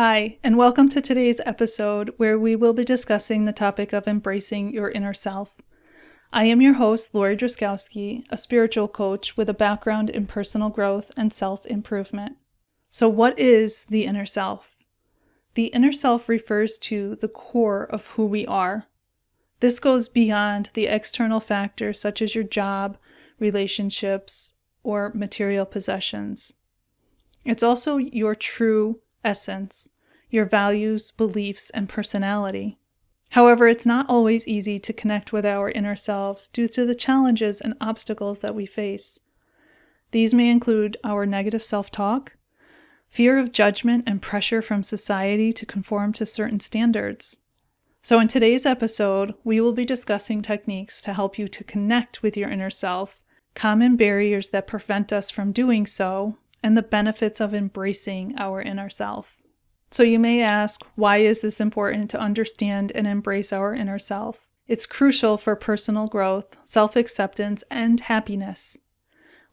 Hi, and welcome to today's episode where we will be discussing the topic of embracing your inner self. I am your host, Lori Druskowski, a spiritual coach with a background in personal growth and self improvement. So, what is the inner self? The inner self refers to the core of who we are. This goes beyond the external factors such as your job, relationships, or material possessions. It's also your true essence, your values, beliefs, and personality. However, it's not always easy to connect with our inner selves due to the challenges and obstacles that we face. These may include our negative self talk, fear of judgment and pressure from society to conform to certain standards. So, in today's episode, we will be discussing techniques to help you to connect with your inner self, common barriers that prevent us from doing so, and the benefits of embracing our inner self. So, you may ask, why is this important to understand and embrace our inner self? It's crucial for personal growth, self acceptance, and happiness.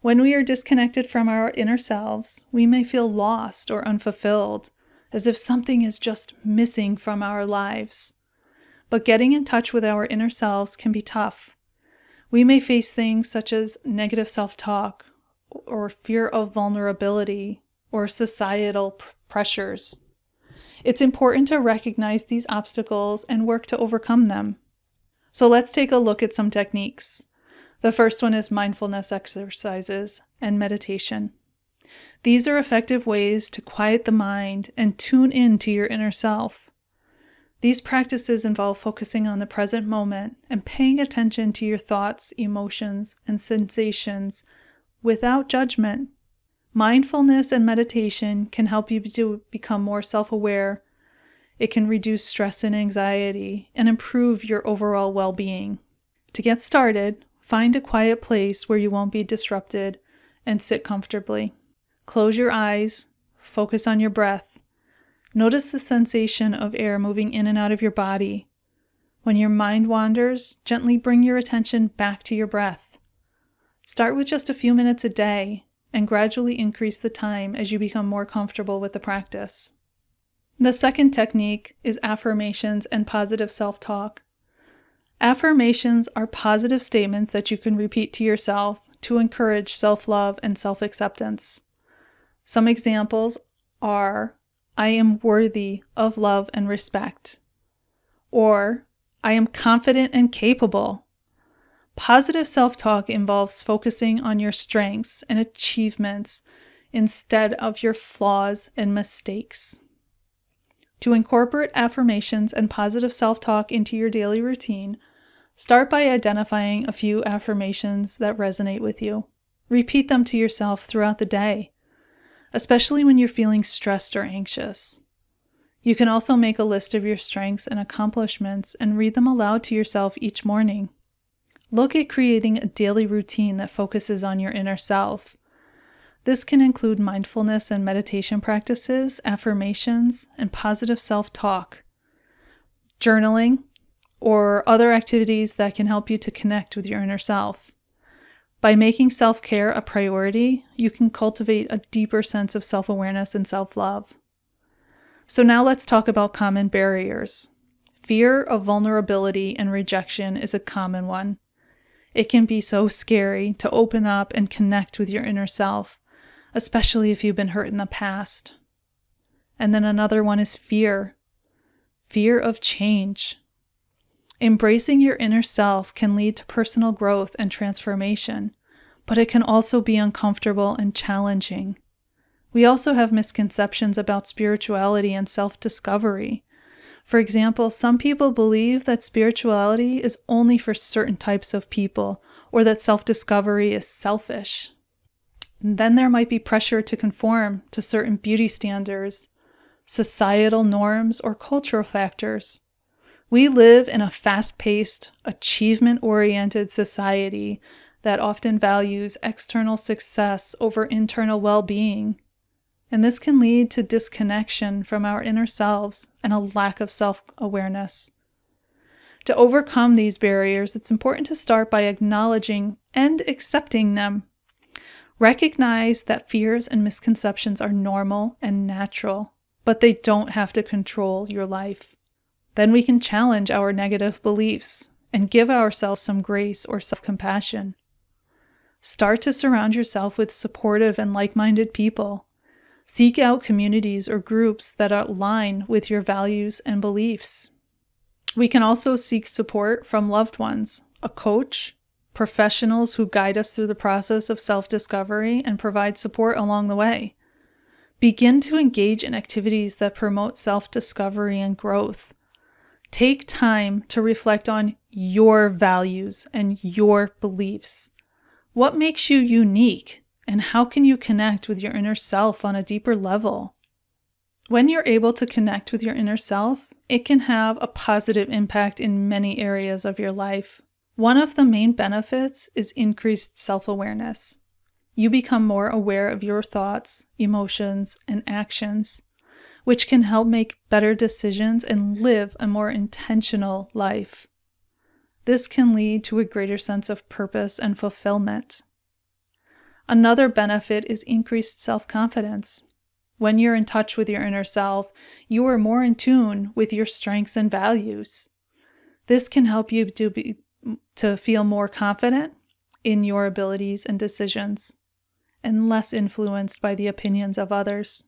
When we are disconnected from our inner selves, we may feel lost or unfulfilled, as if something is just missing from our lives. But getting in touch with our inner selves can be tough. We may face things such as negative self talk, or fear of vulnerability, or societal pr- pressures. It's important to recognize these obstacles and work to overcome them. So let's take a look at some techniques. The first one is mindfulness exercises and meditation. These are effective ways to quiet the mind and tune in to your inner self. These practices involve focusing on the present moment and paying attention to your thoughts, emotions, and sensations without judgment. Mindfulness and meditation can help you to become more self aware. It can reduce stress and anxiety and improve your overall well being. To get started, find a quiet place where you won't be disrupted and sit comfortably. Close your eyes, focus on your breath. Notice the sensation of air moving in and out of your body. When your mind wanders, gently bring your attention back to your breath. Start with just a few minutes a day and gradually increase the time as you become more comfortable with the practice. The second technique is affirmations and positive self talk. Affirmations are positive statements that you can repeat to yourself to encourage self love and self acceptance. Some examples are I am worthy of love and respect, or I am confident and capable. Positive self talk involves focusing on your strengths and achievements instead of your flaws and mistakes. To incorporate affirmations and positive self talk into your daily routine, start by identifying a few affirmations that resonate with you. Repeat them to yourself throughout the day, especially when you're feeling stressed or anxious. You can also make a list of your strengths and accomplishments and read them aloud to yourself each morning. Look at creating a daily routine that focuses on your inner self. This can include mindfulness and meditation practices, affirmations, and positive self talk, journaling, or other activities that can help you to connect with your inner self. By making self care a priority, you can cultivate a deeper sense of self awareness and self love. So, now let's talk about common barriers. Fear of vulnerability and rejection is a common one. It can be so scary to open up and connect with your inner self, especially if you've been hurt in the past. And then another one is fear fear of change. Embracing your inner self can lead to personal growth and transformation, but it can also be uncomfortable and challenging. We also have misconceptions about spirituality and self discovery. For example, some people believe that spirituality is only for certain types of people, or that self discovery is selfish. And then there might be pressure to conform to certain beauty standards, societal norms, or cultural factors. We live in a fast paced, achievement oriented society that often values external success over internal well being and this can lead to disconnection from our inner selves and a lack of self awareness. To overcome these barriers, it's important to start by acknowledging and accepting them. Recognize that fears and misconceptions are normal and natural, but they don't have to control your life. Then we can challenge our negative beliefs and give ourselves some grace or self compassion. Start to surround yourself with supportive and like minded people. Seek out communities or groups that align with your values and beliefs. We can also seek support from loved ones, a coach, professionals who guide us through the process of self discovery and provide support along the way. Begin to engage in activities that promote self discovery and growth. Take time to reflect on your values and your beliefs. What makes you unique, and how can you connect with your inner self on a deeper level? When you're able to connect with your inner self, it can have a positive impact in many areas of your life. One of the main benefits is increased self awareness you become more aware of your thoughts, emotions, and actions, which can help make better decisions and live a more intentional life. This can lead to a greater sense of purpose and fulfillment. Another benefit is increased self confidence. When you're in touch with your inner self, you are more in tune with your strengths and values. This can help you to, be, to feel more confident in your abilities and decisions and less influenced by the opinions of others.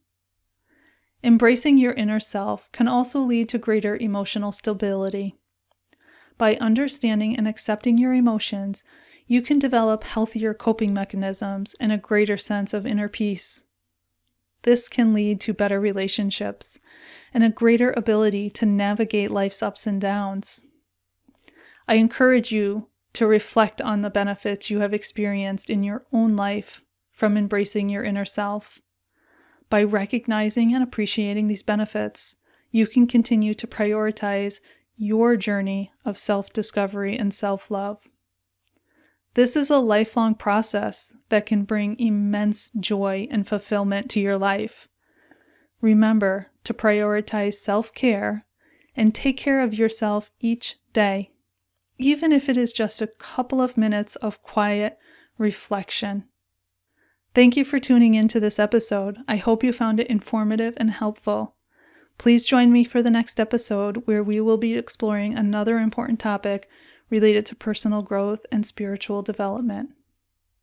Embracing your inner self can also lead to greater emotional stability. By understanding and accepting your emotions, you can develop healthier coping mechanisms and a greater sense of inner peace. This can lead to better relationships and a greater ability to navigate life's ups and downs. I encourage you to reflect on the benefits you have experienced in your own life from embracing your inner self. By recognizing and appreciating these benefits, you can continue to prioritize your journey of self discovery and self love. This is a lifelong process that can bring immense joy and fulfillment to your life. Remember to prioritize self care and take care of yourself each day, even if it is just a couple of minutes of quiet reflection. Thank you for tuning in to this episode. I hope you found it informative and helpful. Please join me for the next episode where we will be exploring another important topic related to personal growth and spiritual development.